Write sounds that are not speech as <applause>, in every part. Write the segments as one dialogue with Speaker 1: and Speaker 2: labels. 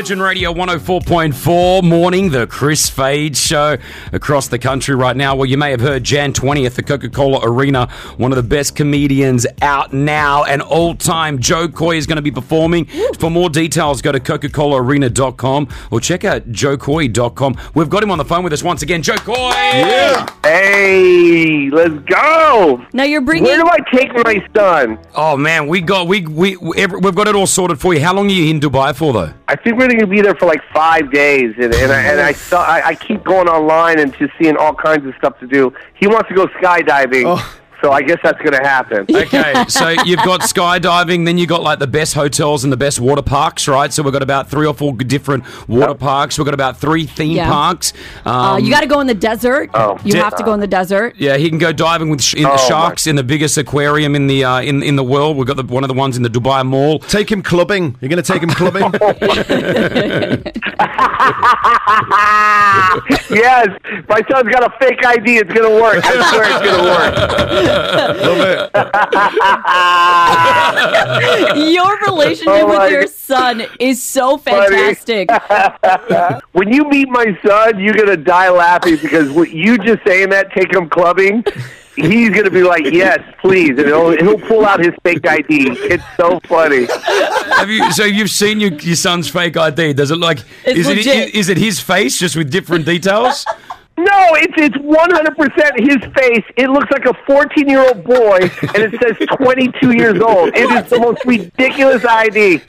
Speaker 1: Virgin Radio 104.4 morning, the Chris Fade show across the country right now. Well, you may have heard Jan 20th, the Coca Cola Arena, one of the best comedians out now and all time. Joe Koy is going to be performing. For more details, go to Coca Cola Arena.com or check out joekoy.com. We've got him on the phone with us once again. Joe Koy! Yeah.
Speaker 2: Hey, let's go.
Speaker 3: Now you're bringing.
Speaker 2: Where do I take my son?
Speaker 1: Oh, man, we got, we, we, every, we've got it all sorted for you. How long are you in Dubai for, though?
Speaker 2: I think we're going to be there for like five days, and and I, and I saw I, I keep going online and just seeing all kinds of stuff to do. He wants to go skydiving,
Speaker 1: Oh.
Speaker 2: So I guess that's going to happen. <laughs>
Speaker 1: Okay, so you've got skydiving, then you've got like the best hotels and the best water parks, right? So we've got about three or four different water parks. We've got about three theme
Speaker 3: Yeah.
Speaker 1: parks. Um,
Speaker 3: uh, you got to go in the desert.
Speaker 2: Oh,
Speaker 3: you
Speaker 2: yeah.
Speaker 3: have to go in the desert.
Speaker 1: yeah, he can go diving with sh- in the
Speaker 2: Oh, my-
Speaker 1: sharks in the biggest aquarium in the uh, in in the world. We've got the, one of the ones in the Dubai Mall.
Speaker 4: Take him clubbing. You're going to take him clubbing? <laughs>
Speaker 2: yes, my son's got a fake ID. It's going to work. I swear it's going to work. <laughs>
Speaker 4: Love it. <laughs>
Speaker 3: Your relationship
Speaker 2: Oh
Speaker 3: with your son is so fantastic. <laughs>
Speaker 2: When you meet my son, you're going to die laughing because what you just saying that, take him clubbing. He's gonna be like, "Yes, please," and he'll he'll pull out his fake ID. It's so funny.
Speaker 1: Have you? So you've seen your, your son's fake ID? Does it like?
Speaker 3: It's
Speaker 1: is it
Speaker 3: legit.
Speaker 1: is it his face just with different details?
Speaker 2: No, it's it's one hundred percent his face. It looks like a fourteen year old boy, and it says twenty two years old. It is the most ridiculous ID,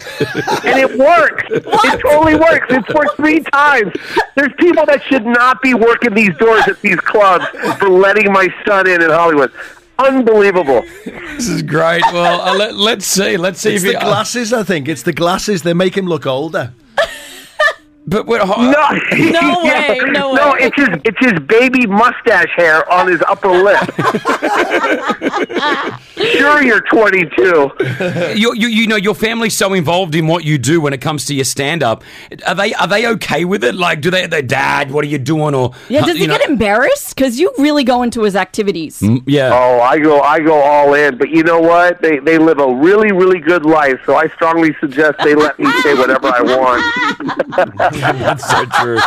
Speaker 2: and it works. It totally works. It's worked three times. There's people that should not be working these doors at these clubs for letting my son in in Hollywood. Unbelievable.
Speaker 1: This is great. Well, uh, let, let's see. Let's see
Speaker 4: It's
Speaker 1: if
Speaker 4: the
Speaker 1: he,
Speaker 4: glasses, I think. It's the glasses. They make him look older.
Speaker 1: But we're,
Speaker 2: No, uh, <laughs>
Speaker 3: No way, no
Speaker 2: No,
Speaker 3: way.
Speaker 2: it's his it's his baby mustache hair on his upper lip. <laughs> <laughs> sure, you're 22. <laughs>
Speaker 1: you, you, you know your family's so involved in what you do when it comes to your stand up. Are they are they okay with it? Like, do they? They dad, what are you doing? Or
Speaker 3: Yeah, does he
Speaker 1: know-
Speaker 3: get embarrassed? Because you really go into his activities.
Speaker 1: Yeah.
Speaker 2: Oh, I go I go all in, but you know what? They they live a really really good life, so I strongly suggest they let me say whatever I want.
Speaker 1: That's <laughs> so true.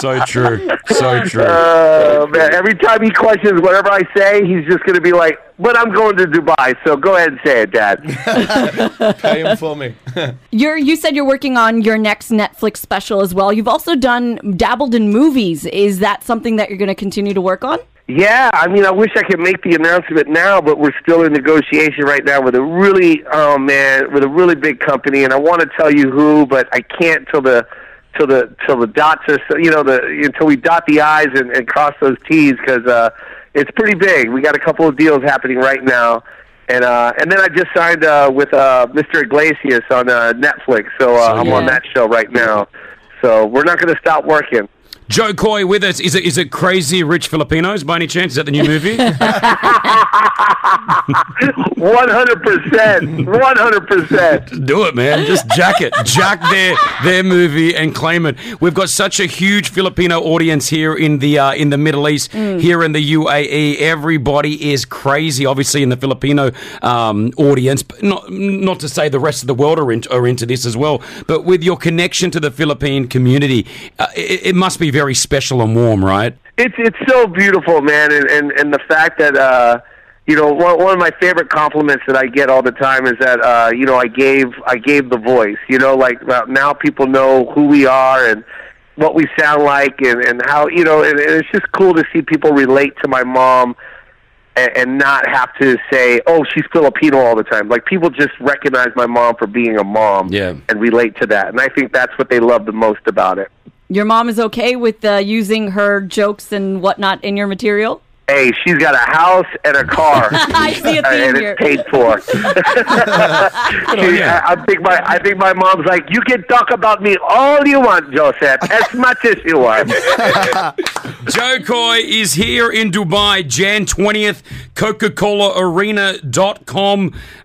Speaker 1: So true. So true.
Speaker 2: Uh, man, every time he questions whatever I say, he's just going to be like, "But I'm going to Dubai, so go ahead and say it, Dad." <laughs>
Speaker 4: Pay him for me. <laughs>
Speaker 3: You're you said you're working on your next Netflix special as well. You've also done dabbled in movies. Is that something that you're going to continue to work on?
Speaker 2: Yeah, I mean, I wish I could make the announcement now, but we're still in negotiation right now with a really, oh man, with a really big company, and I want to tell you who, but I can't till the till the till the dots are, so- you know, the until we dot the i's and, and cross those t's because uh, it's pretty big. We got a couple of deals happening right now. And uh, and then I just signed uh, with uh, Mr. Iglesias on uh, Netflix, so uh, I'm on that show right now. So we're not going to stop working.
Speaker 1: Joe Koy with us. Is it is it Crazy Rich Filipinos by any chance? Is that the new movie? <laughs>
Speaker 2: One hundred percent, one hundred percent.
Speaker 1: Do it, man. Just jack it. Jack their their movie and claim it. We've got such a huge Filipino audience here in the uh, in the Middle East, here in the UAE. Everybody is crazy, obviously, in the Filipino um, audience. But not not to say the rest of the world are, in, are into this as well. But with your connection to the Philippine community, uh, it, it must be very special and warm, right?
Speaker 2: It's it's so beautiful, man, and and, and the fact that uh, you know one, one of my favorite compliments that I get all the time is that uh, you know I gave I gave the voice. You know, like now people know who we are and what we sound like, and and how you know, and, and it's just cool to see people relate to my mom. And, and not have to say, "Oh, she's Filipino" all the time. Like people just recognize my mom for being a mom,
Speaker 1: Yeah.
Speaker 2: and relate to that. And I think that's what they love the most about it.
Speaker 3: Your mom is okay with uh, using her jokes and whatnot in your material.
Speaker 2: Hey, she's got a house and a car. <laughs>
Speaker 3: I see a <laughs> theme
Speaker 2: and
Speaker 3: here.
Speaker 2: it's paid for. <laughs> See, I, I think my I think my mom's like, you can talk about me all you want, Joseph, as much as you want.
Speaker 1: Joe Koy is here in Dubai, Jan 20th, Coca-Cola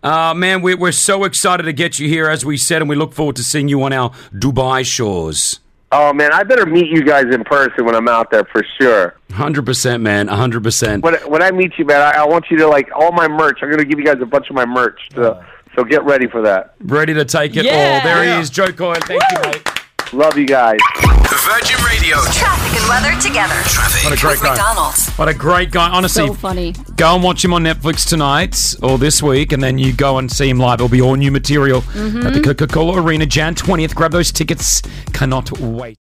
Speaker 1: Uh, man, we're, we're so excited to get you here, as we said, and we look forward to seeing you on our Dubai shores.
Speaker 2: Oh man, I better meet you guys in person when I'm out there for sure.
Speaker 1: 100%, man, 100%.
Speaker 2: When when I meet you, man, I, I want you to like all my merch. I'm gonna give you guys a bunch of my merch. So, uh. so get ready for that.
Speaker 1: Ready to take it
Speaker 3: Yeah.
Speaker 1: all. There
Speaker 4: Yeah.
Speaker 1: he is, Joe Koy. Thank you, mate.
Speaker 2: Love you guys.
Speaker 5: Virgin Radio.
Speaker 6: Traffic and weather together.
Speaker 5: Traffic.
Speaker 1: What a great
Speaker 6: With
Speaker 1: guy.
Speaker 6: McDonald's.
Speaker 1: What a great guy. Honestly,
Speaker 3: So funny.
Speaker 1: go and watch him on Netflix tonight or this week, and then you go and see him live. It'll be all new material
Speaker 3: Mm-hmm.
Speaker 1: at the Coca Cola Arena, Jan 20th. Grab those tickets. Cannot wait.